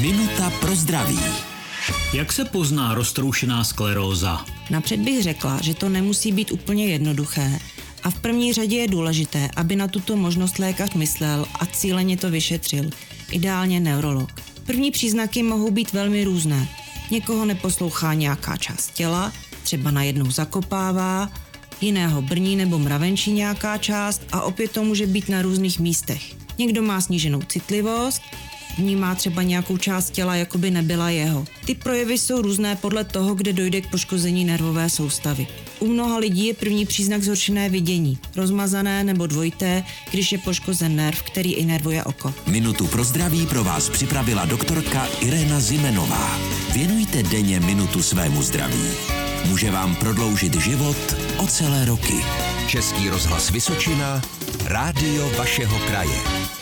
Minuta pro zdraví. Jak se pozná roztroušená skleróza? Napřed bych řekla, že to nemusí být úplně jednoduché a v první řadě je důležité, aby na tuto možnost lékař myslel a cíleně to vyšetřil, ideálně neurolog. První příznaky mohou být velmi různé. Někoho neposlouchá nějaká část těla, třeba najednou zakopává, jiného brní nebo mravenčí nějaká část a opět to může být na různých místech. Někdo má sníženou citlivost, vnímá třeba nějakou část těla, jako by nebyla jeho. Ty projevy jsou různé podle toho, kde dojde k poškození nervové soustavy. U mnoha lidí je první příznak zhoršené vidění, rozmazané nebo dvojité, když je poškozen nerv, který inervuje oko. Minutu pro zdraví pro vás připravila doktorka Irena Zimenová. Věnujte denně minutu svému zdraví. Může vám prodloužit život o celé roky. Český rozhlas Vysočina, rádio vašeho kraje.